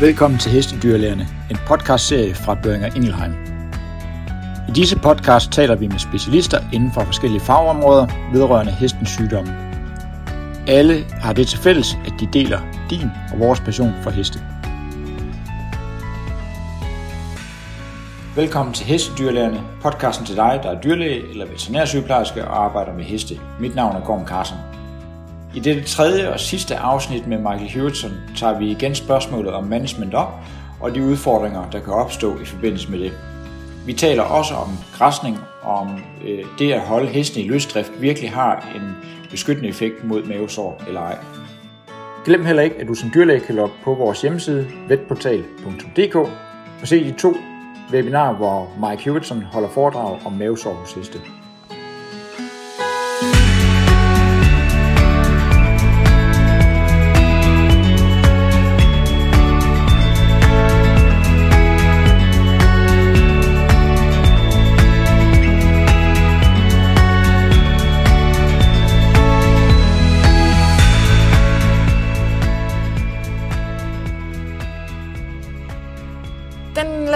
Velkommen til Hestedyrlægerne, en podcastserie fra Børinger Ingelheim. I disse podcast taler vi med specialister inden for forskellige fagområder vedrørende hestens sygdomme. Alle har det til fælles, at de deler din og vores passion for heste. Velkommen til Hestedyrlægerne, podcasten til dig, der er dyrlæge eller veterinærsygeplejerske og arbejder med heste. Mit navn er Gorm Carson. I dette tredje og sidste afsnit med Michael Hewitson tager vi igen spørgsmålet om management op og de udfordringer, der kan opstå i forbindelse med det. Vi taler også om græsning og om øh, det at holde hesten i løsdrift virkelig har en beskyttende effekt mod mavesår eller ej. Glem heller ikke, at du som dyrlæge kan logge på vores hjemmeside vetportal.dk og se de to webinarer, hvor Mike Hewitson holder foredrag om mavesår hos heste.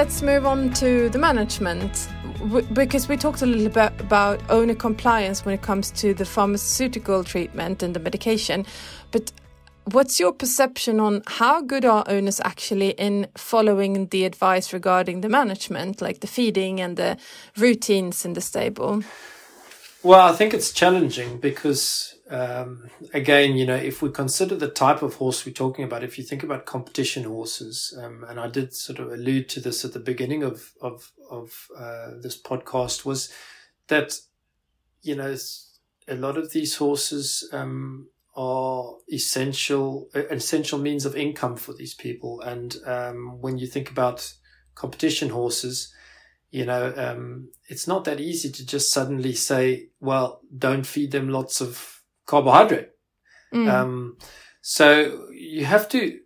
Let's move on to the management because we talked a little bit about owner compliance when it comes to the pharmaceutical treatment and the medication. But what's your perception on how good are owners actually in following the advice regarding the management, like the feeding and the routines in the stable? Well, I think it's challenging because um, again, you know, if we consider the type of horse we're talking about, if you think about competition horses, um, and I did sort of allude to this at the beginning of of of uh, this podcast, was that you know a lot of these horses um, are essential essential means of income for these people, and um, when you think about competition horses. You know, um, it's not that easy to just suddenly say, well, don't feed them lots of carbohydrate. Mm. Um, so you have to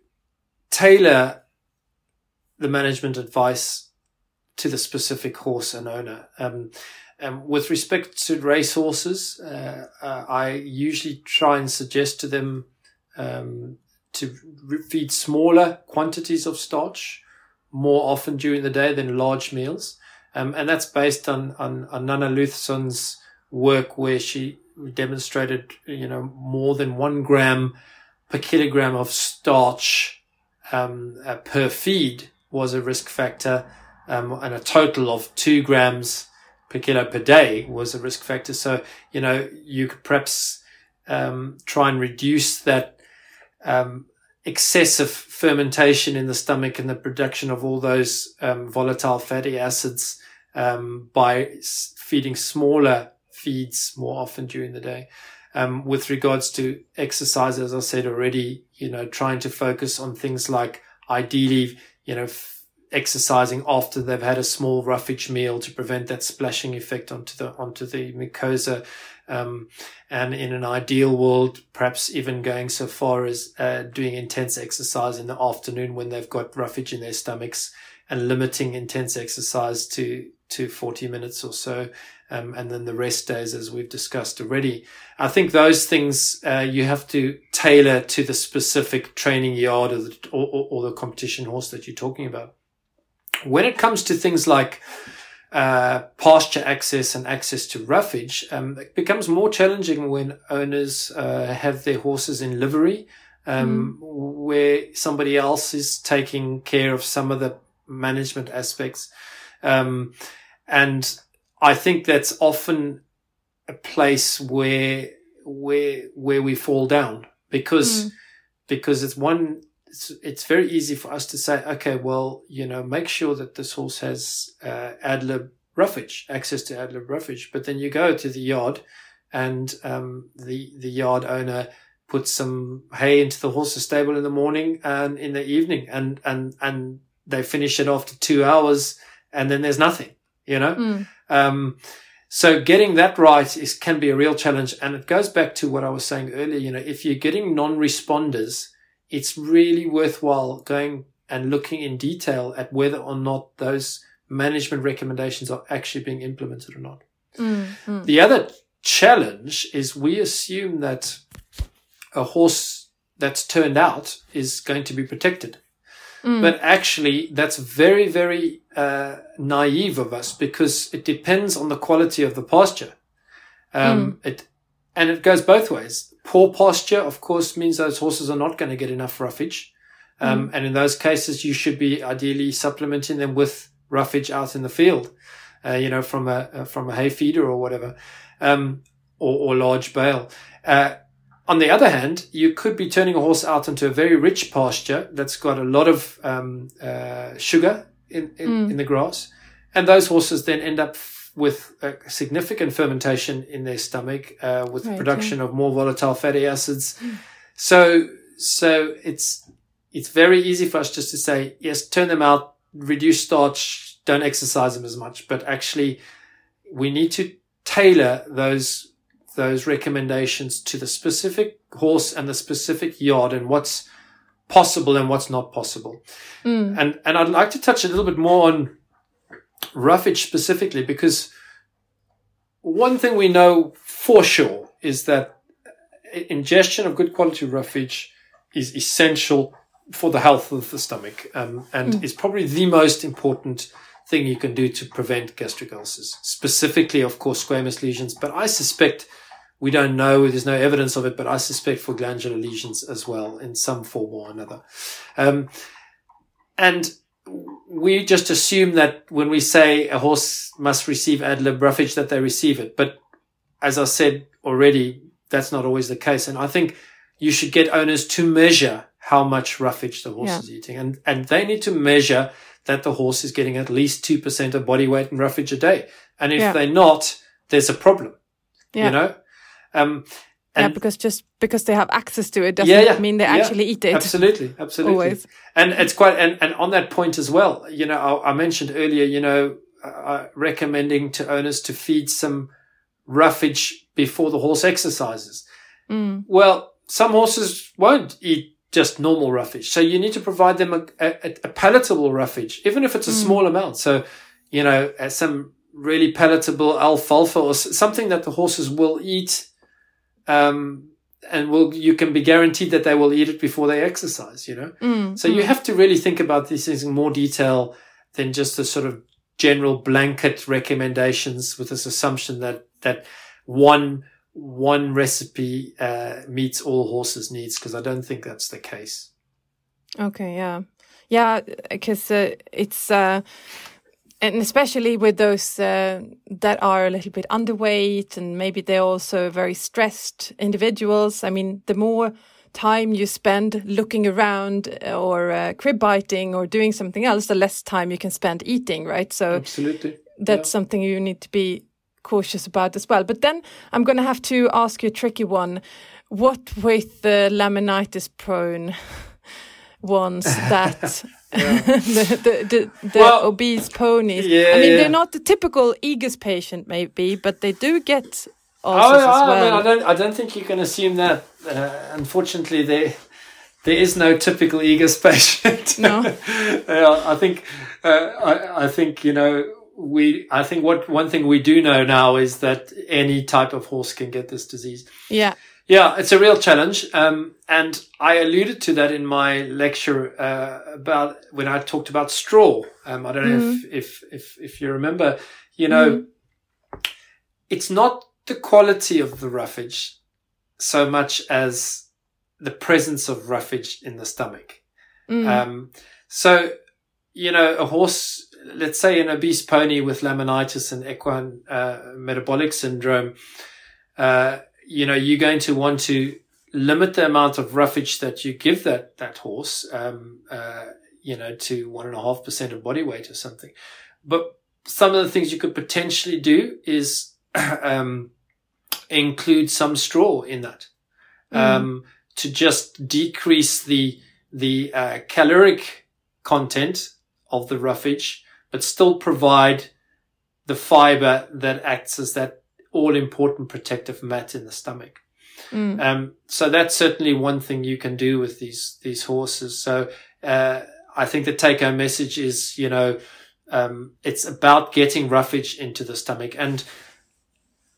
tailor the management advice to the specific horse and owner. Um, um, with respect to race horses, uh, uh, I usually try and suggest to them um, to feed smaller quantities of starch more often during the day than large meals. Um, and that's based on, on, on Nanna Luthersson's work where she demonstrated, you know, more than one gram per kilogram of starch um, uh, per feed was a risk factor, um, and a total of two grams per kilo per day was a risk factor. So, you know, you could perhaps um, try and reduce that um, excessive fermentation in the stomach and the production of all those um, volatile fatty acids um, by feeding smaller feeds more often during the day. Um, with regards to exercise, as I said already, you know, trying to focus on things like ideally, you know, f- exercising after they've had a small roughage meal to prevent that splashing effect onto the onto the mucosa. Um, and in an ideal world, perhaps even going so far as uh, doing intense exercise in the afternoon when they've got roughage in their stomachs and limiting intense exercise to to 40 minutes or so um, and then the rest days, as we've discussed already. I think those things uh, you have to tailor to the specific training yard or the, or, or the competition horse that you're talking about. When it comes to things like uh, pasture access and access to roughage, um, it becomes more challenging when owners uh, have their horses in livery, um, mm. where somebody else is taking care of some of the management aspects. Um, and I think that's often a place where where where we fall down because mm. because it's one it's, it's very easy for us to say okay well you know make sure that this horse has uh, ad lib roughage access to ad lib roughage but then you go to the yard and um, the the yard owner puts some hay into the horse's stable in the morning and in the evening and and and they finish it after two hours and then there's nothing you know mm. Um, so getting that right is can be a real challenge, and it goes back to what I was saying earlier. You know, if you're getting non-responders, it's really worthwhile going and looking in detail at whether or not those management recommendations are actually being implemented or not. Mm-hmm. The other challenge is we assume that a horse that's turned out is going to be protected. But actually, that's very, very uh, naive of us because it depends on the quality of the pasture. Um, It and it goes both ways. Poor posture, of course, means those horses are not going to get enough roughage. Um, And in those cases, you should be ideally supplementing them with roughage out in the field, uh, you know, from a uh, from a hay feeder or whatever, um, or, or large bale. Uh, on the other hand, you could be turning a horse out into a very rich pasture that's got a lot of um, uh, sugar in, in, in the grass, and those horses then end up f- with a significant fermentation in their stomach, uh, with Right, production of more volatile fatty acids. So, so it's it's very easy for us just to say yes, turn them out, reduce starch, don't exercise them as much, but actually, we need to tailor those those recommendations to the specific horse and the specific yard and what's possible and what's not possible. And and I'd like to touch a little bit more on roughage specifically because one thing we know for sure is that ingestion of good quality roughage is essential for the health of the stomach um, and is probably the most important thing you can do to prevent gastric ulcers. Specifically of course squamous lesions but i suspect we don't know there's no evidence of it but i suspect for glandular lesions as well in some form or another um, and we just assume that when we say a horse must receive ad lib roughage that they receive it but as i said already that's not always the case and i think you should get owners to measure how much roughage the horse Yeah. is eating and and they need to measure that the horse is getting at least 2% of body weight in roughage a day and if Yeah. they're not there's a problem Yeah. you know um yeah, because just because they have access to it doesn't Yeah, yeah, mean they actually eat it. Absolutely, absolutely. Always. And it's quite, and, and on that point as well, you know, I, I mentioned earlier, you know, uh, recommending to owners to feed some roughage before the horse exercises. Mm. Well, some horses won't eat just normal roughage. So you need to provide them a, a, a palatable roughage, even if it's a small amount. So, you know, uh, some really palatable alfalfa or something that the horses will eat. Um, and will, you can be guaranteed that they will eat it before they exercise, you know? Mm. So you have to really think about these things in more detail than just the sort of general blanket recommendations with this assumption that, that one, one recipe, uh, meets all horses' needs, because I don't think that's the case. Okay, yeah, yeah, because uh, it's uh, and especially with those uh, that are a little bit underweight and maybe they're also very stressed individuals. I mean, the more time you spend looking around or uh, crib biting or doing something else, the less time you can spend eating, right? So Absolutely. that's something you need to be cautious about as well. But then I'm going to have to ask you a tricky one. What with the laminitis prone ones that the, the, the, the Well, obese ponies? I mean, yeah. they're not the typical EGUS patient, maybe, but they do get Oh, ulcers I, as I mean, I don't, I don't think you can assume that. Uh, unfortunately, there, there is no typical EGUS patient. No. Uh, I think, uh, I, I think, you know, we, I think what one thing we do know now is that any type of horse can get this disease. yeah. Yeah, it's a real challenge. Um, and I alluded to that in my lecture, uh, about when I talked about straw. Um, I don't know if, if, if, if you remember, you know, it's not the quality of the roughage so much as the presence of roughage in the stomach. Mm. Um, so, you know, a horse, let's say an obese pony with laminitis and equine uh, metabolic syndrome, uh, you know, you're going to want to limit the amount of roughage that you give that that horse, um, uh, you know, to one and a half percent of body weight or something. But some of the things you could potentially do is um, include some straw in that um, to just decrease the the uh, caloric content of the roughage, but still provide the fiber that acts as that all important protective mat in the stomach. Mm. Um, so that's certainly one thing you can do with these these horses. So uh, I think the take home message is, you know, um, it's about getting roughage into the stomach and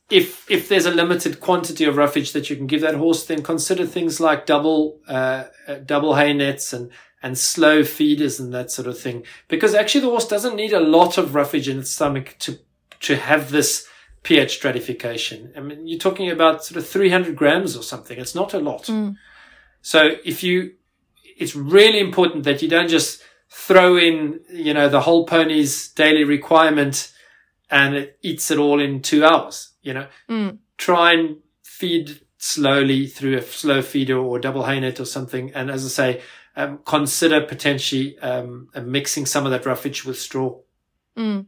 if if there's a limited quantity of roughage that you can give that horse, then consider things like double uh, uh, double hay nets and and slow feeders and that sort of thing. Because actually the horse doesn't need a lot of roughage in its stomach to, to have this pH stratification. I mean, you're talking about sort of 300 grams or something. It's not a lot. Mm. So if you, it's really important that you don't just throw in, you know, the whole pony's daily requirement and it eats it all in two hours, you know, Mm. try and feed slowly through a slow feeder or double hay net or something. And as I say, um, consider potentially, um, uh, mixing some of that roughage with straw. Mm.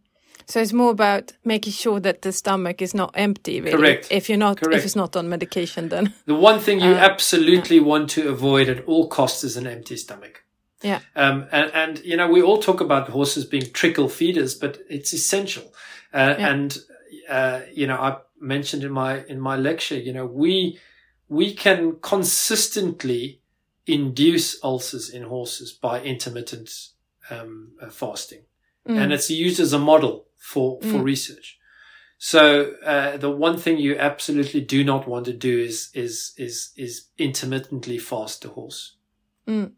So it's more about making sure that the stomach is not empty. Really. Correct. If you're not, Correct. if it's not on medication, then The one thing you Uh, absolutely want to avoid at all costs is an empty stomach. yeah, Um, and, and, you know, we all talk about horses being trickle feeders, but it's essential. Uh, Yeah. and, uh, you know, I mentioned in my, in my lecture, you know, we, we can consistently induce ulcers in horses by intermittent, um, uh, fasting. Mm. And it's used as a model for, for Mm. research. So, uh, the one thing you absolutely do not want to do is, is, is, is intermittently fast a horse Mm.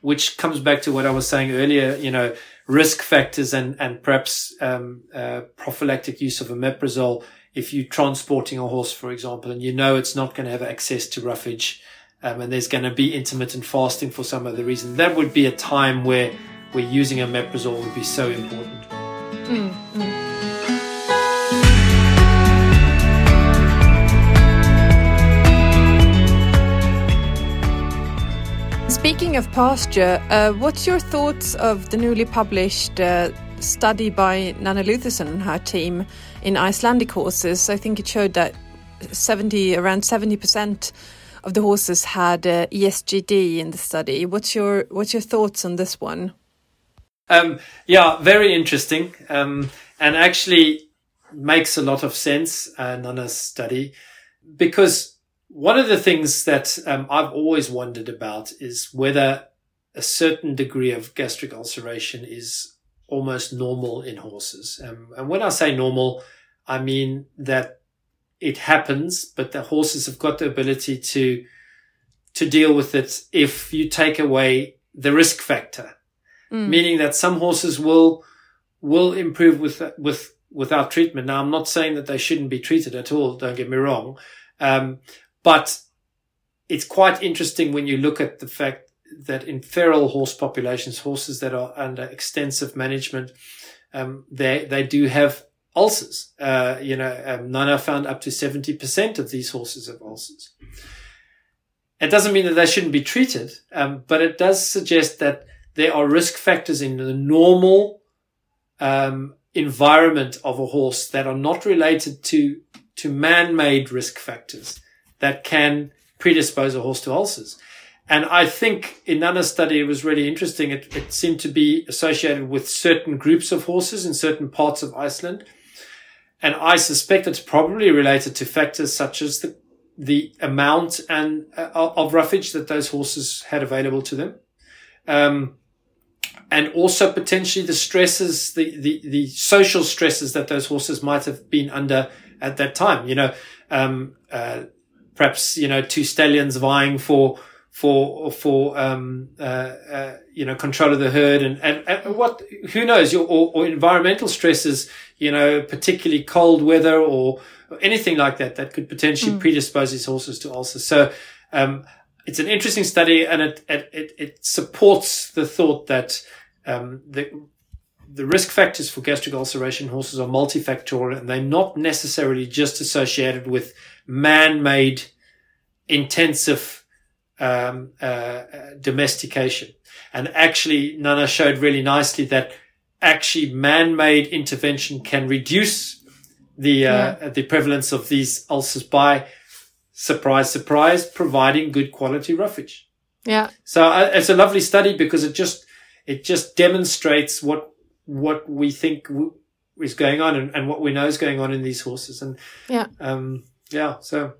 which comes back to what I was saying earlier, you know, risk factors and, and perhaps, um, uh, prophylactic use of omeprazole. If you're transporting a horse, for example, and you know it's not going to have access to roughage, um, and there's going to be intermittent fasting for some other reason, that would be a time where, where using a omeprazole would be so important. Mm. Mm. Speaking of pasture, uh, what's your thoughts of the newly published uh, study by Nanna Luthersson and her team in Icelandic horses? I think it showed that 70, around 70% of the horses had uh, ESGD in the study. What's your what's your thoughts on this one? Um, yeah, very interesting. Um, and actually makes a lot of sense, uh, Nanna's study, because one of the things that um, I've always wondered about is whether a certain degree of gastric ulceration is almost normal in horses. Um, and when I say normal, I mean that it happens, but the horses have got the ability to to deal with it if you take away the risk factor Mm. meaning that some horses will will improve with with without treatment. Now, I'm not saying that they shouldn't be treated at all. Don't get me wrong, um, but it's quite interesting when you look at the fact that in feral horse populations, horses that are under extensive management, um, they they do have ulcers. Uh, you know, um, Nanna found up to seventy percent of these horses have ulcers. It doesn't mean that they shouldn't be treated, um, but it does suggest that there are risk factors in the normal um, environment of a horse that are not related to to man-made risk factors that can predispose a horse to ulcers. And I think in Nanna's study, it was really interesting. It, it seemed to be associated with certain groups of horses in certain parts of Iceland. And I suspect it's probably related to factors such as the, the amount and uh, of roughage that those horses had available to them. Um, and also potentially the stresses, the, the, the social stresses that those horses might have been under at that time. You know, um, uh, perhaps, you know, two stallions vying for, for, for, um, uh, uh, you know, control of the herd and, and, and what, who knows, or, or environmental stresses, you know, particularly cold weather or, anything like that, that could potentially Mm. predispose these horses to ulcers. So, um, it's an interesting study and it, it, it, it supports the thought that, um, the, the risk factors for gastric ulceration horses are multifactorial and they're not necessarily just associated with man-made intensive um, uh, uh, domestication. And actually, Nanna showed really nicely that actually man-made intervention can reduce the uh, the prevalence of these ulcers by surprise, surprise, providing good quality roughage. Yeah. So uh, it's a lovely study because it just it just demonstrates what what we think w- is going on and, and what we know is going on in these horses and Yeah. um yeah so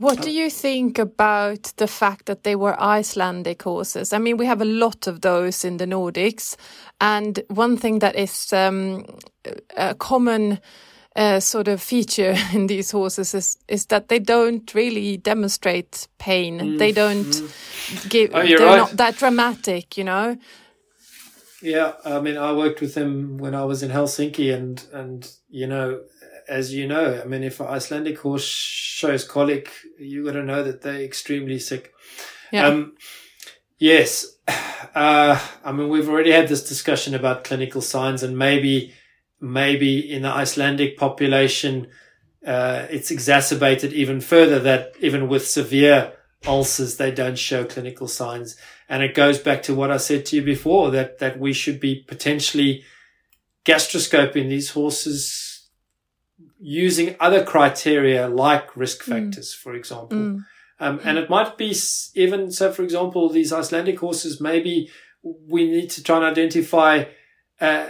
What do you think about the fact that they were Icelandic horses? I mean, we have a lot of those in the Nordics, and one thing that is um, a common uh, sort of feature in these horses is is that they don't really demonstrate pain. They don't give, oh, they're right. not that dramatic, you know. Yeah, I mean, I worked with them when I was in Helsinki, and and you know, as you know, I mean, if an Icelandic horse shows colic, you got to know that they're extremely sick. Yeah. Um, yes, uh, I mean, we've already had this discussion about clinical signs, and maybe maybe in the Icelandic population, uh, it's exacerbated even further. That even with severe ulcers, they don't show clinical signs. And it goes back to what I said to you before that, that we should be potentially gastroscoping these horses using other criteria like risk factors, for example. Mm. Um, and it might be even so, for example, these Icelandic horses, maybe we need to try and identify, uh,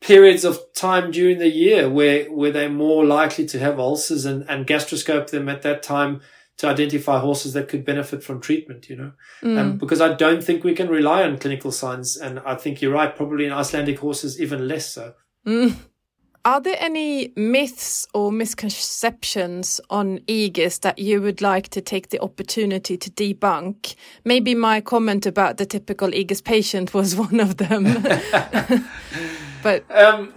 periods of time during the year where, where they're more likely to have ulcers and, and gastroscope them at that time to identify horses that could benefit from treatment, you know, Mm. um, because I don't think we can rely on clinical signs. And I think you're right. Probably in Icelandic horses, even less so. Mm. Are there any myths or misconceptions on EGUS that you would like to take the opportunity to debunk? Maybe my comment about the typical EGUS patient was one of them. but Um,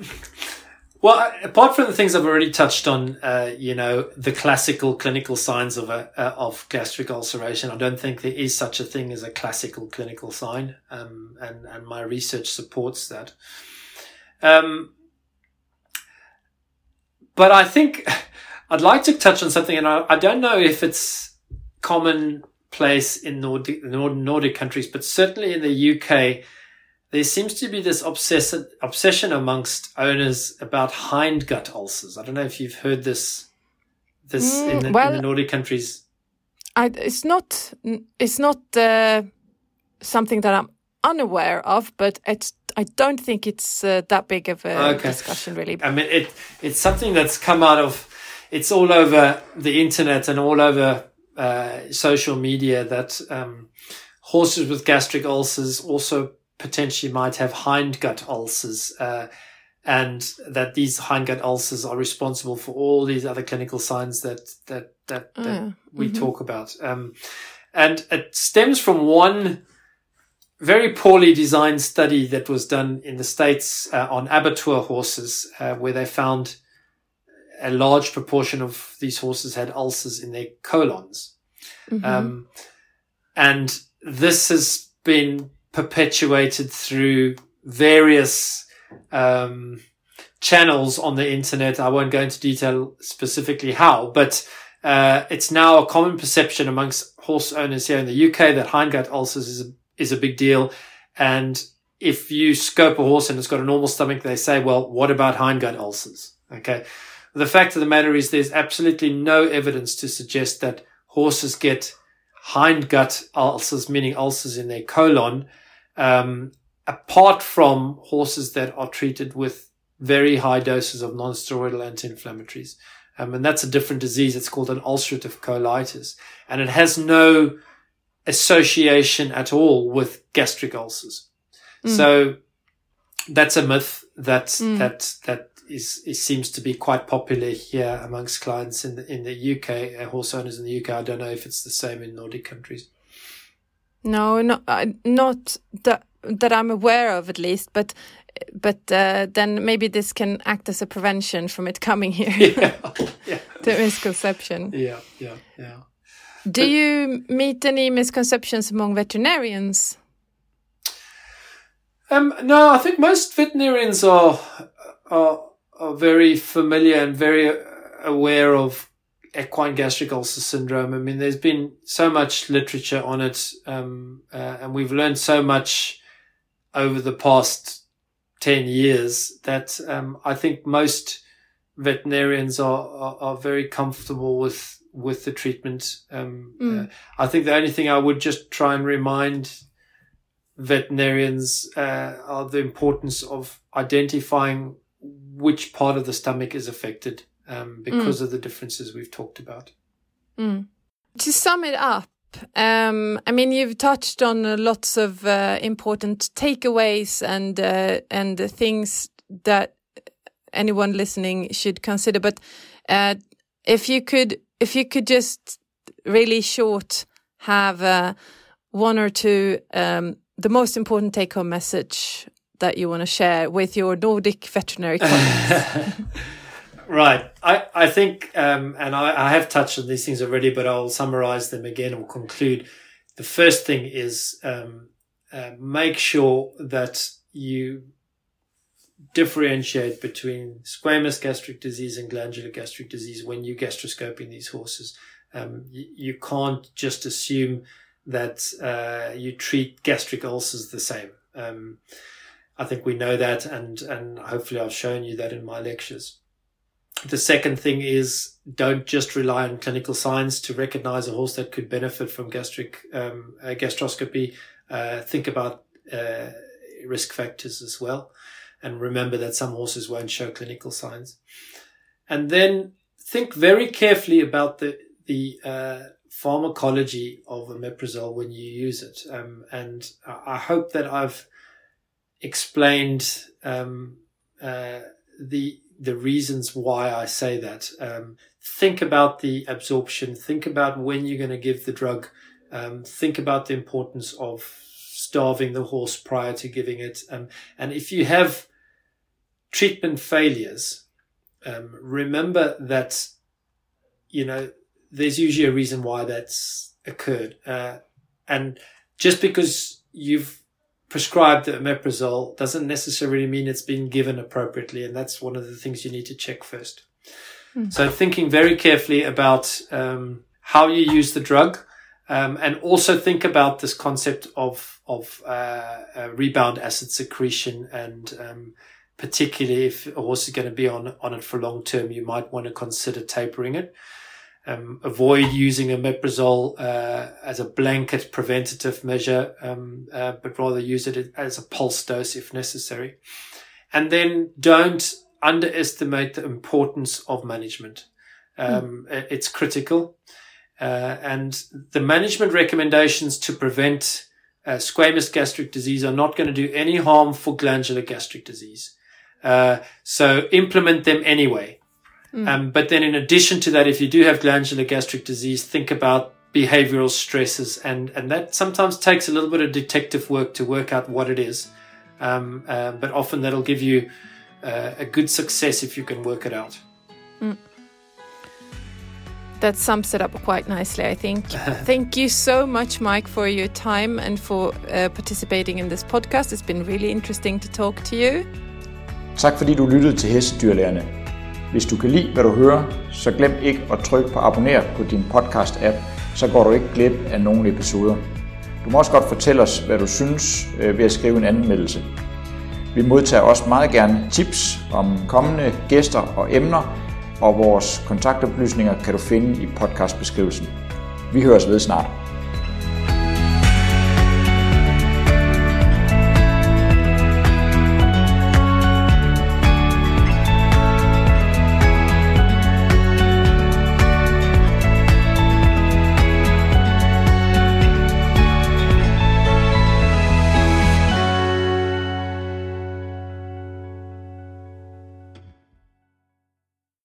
well, apart from the things I've already touched on, uh, you know, the classical clinical signs of a uh, of gastric ulceration, I don't think there is such a thing as a classical clinical sign, um, and and my research supports that. Um, but I think I'd like to touch on something, and I, I don't know if it's commonplace in Nordic, Nordic countries, but certainly in the UK, there seems to be this obsession, obsession amongst owners about hindgut ulcers. I don't know if you've heard this, this Mm, in, the, well- in the Nordic countries. I, it's not it's not uh, something that I'm unaware of, but it's I don't think it's uh, that big of a Okay. discussion really. I mean, it it's something that's come out of. It's all over the internet and all over uh, social media that um, horses with gastric ulcers also potentially might have hindgut ulcers, uh, and that these hindgut ulcers are responsible for all these other clinical signs that that that, that Ah, we mhm. talk about. Um, and it stems from one very poorly designed study that was done in the States uh, on abattoir horses, uh, where they found a large proportion of these horses had ulcers in their colons. Mhm. Um, and this has been perpetuated through various um, channels on the internet. I won't go into detail specifically how, but uh, it's now a common perception amongst horse owners here in the UK that hindgut ulcers is a, is a big deal. And if you scope a horse and it's got a normal stomach, they say, well, what about hindgut ulcers? Okay. The fact of the matter is there's absolutely no evidence to suggest that horses get hindgut ulcers, meaning ulcers in their colon, um, apart from horses that are treated with very high doses of non-steroidal anti-inflammatories. Um, and that's a different disease. It's called an ulcerative colitis and it has no association at all with gastric ulcers. Mm. So that's a myth that, Mm. that, that is, it seems to be quite popular here amongst clients in the, in the UK, uh, horse owners in the UK. I don't know if it's the same in Nordic countries. No, not uh, not that that I'm aware of, at least. But but uh, then maybe this can act as a prevention from it coming here. yeah. Yeah. the misconception. Yeah. Yeah. Yeah. Do you meet any misconceptions among veterinarians? Um, no, I think most veterinarians are, are, are very familiar and very aware of equine gastric ulcer syndrome. I mean, there's been so much literature on it, um, uh, and we've learned so much over the past 10 years that, um, I think most veterinarians are, are, are very comfortable with, with the treatment. Um, Mm. uh, I think the only thing I would just try and remind veterinarians uh, are the importance of identifying which part of the stomach is affected um, because of the differences we've talked about. Mm. To sum it up, um, I mean, you've touched on uh, lots of uh, important takeaways and uh, and things that anyone listening should consider. But uh, if you could, if you could just really short have uh, one or two um, the most important take home message that you want to share with your Nordic veterinary colleagues? right. I, I think, um, and I, I have touched on these things already, but I'll summarize them again or conclude. The first thing is um, uh, make sure that you differentiate between squamous gastric disease and glandular gastric disease when you're gastroscoping these horses. Um, you, you, can't just assume that uh, you treat gastric ulcers the same. Um, I think we know that, and and hopefully I've shown you that in my lectures. The second thing is don't just rely on clinical signs to recognize a horse that could benefit from gastric um, uh, gastroscopy. Uh, think about uh, risk factors as well, and remember that some horses won't show clinical signs. And then think very carefully about the the uh, pharmacology of omeprazole when you use it. Um, and I hope that I've explained um, uh, the the reasons why I say that. Um, think about the absorption. Think about when you're going to give the drug. Um, think about the importance of starving the horse prior to giving it. Um, and if you have treatment failures, um, remember that you know there's usually a reason why that's occurred. Uh, and just because you've prescribed the omeprazole doesn't necessarily mean it's been given appropriately. And that's one of the things you need to check first. Mm. So thinking very carefully about um, how you use the drug. Um, and also think about this concept of of uh, uh, rebound acid secretion, and um, particularly if a horse is going to be on on it for long term, you might want to consider tapering it um, avoid using omeprazole uh, as a blanket preventative measure, um, uh, but rather use it as a pulse dose if necessary. And then don't underestimate the importance of management. Um, mm. It's critical. Uh, and the management recommendations to prevent uh, squamous gastric disease are not going to do any harm for glandular gastric disease. Uh, so implement them anyway. Mm. Um, but then in addition to that, if you do have glandular gastric disease, think about behavioral stresses and, and that sometimes takes a little bit of detective work to work out what it is. Um, uh, but often that'll give you uh, a good success if you can work it out. Mm. That sums it up quite nicely, I think. Thank you so much, Mike, for your time and for uh, participating in this podcast. It's been really interesting to talk to you. Tak fordi du lyttede til Hestedyrlærerne. Hvis du kan lide, hvad du hører, så glem ikke at trykke på abonner på din podcast-app, så går du ikke glip af nogle episoder. Du må også godt fortælle os, hvad du synes øh, ved at skrive en anmeldelse. Vi modtager også meget gerne tips om kommende gæster og emner, og vores kontaktoplysninger kan du finde i podcastbeskrivelsen. Vi høres ved snart.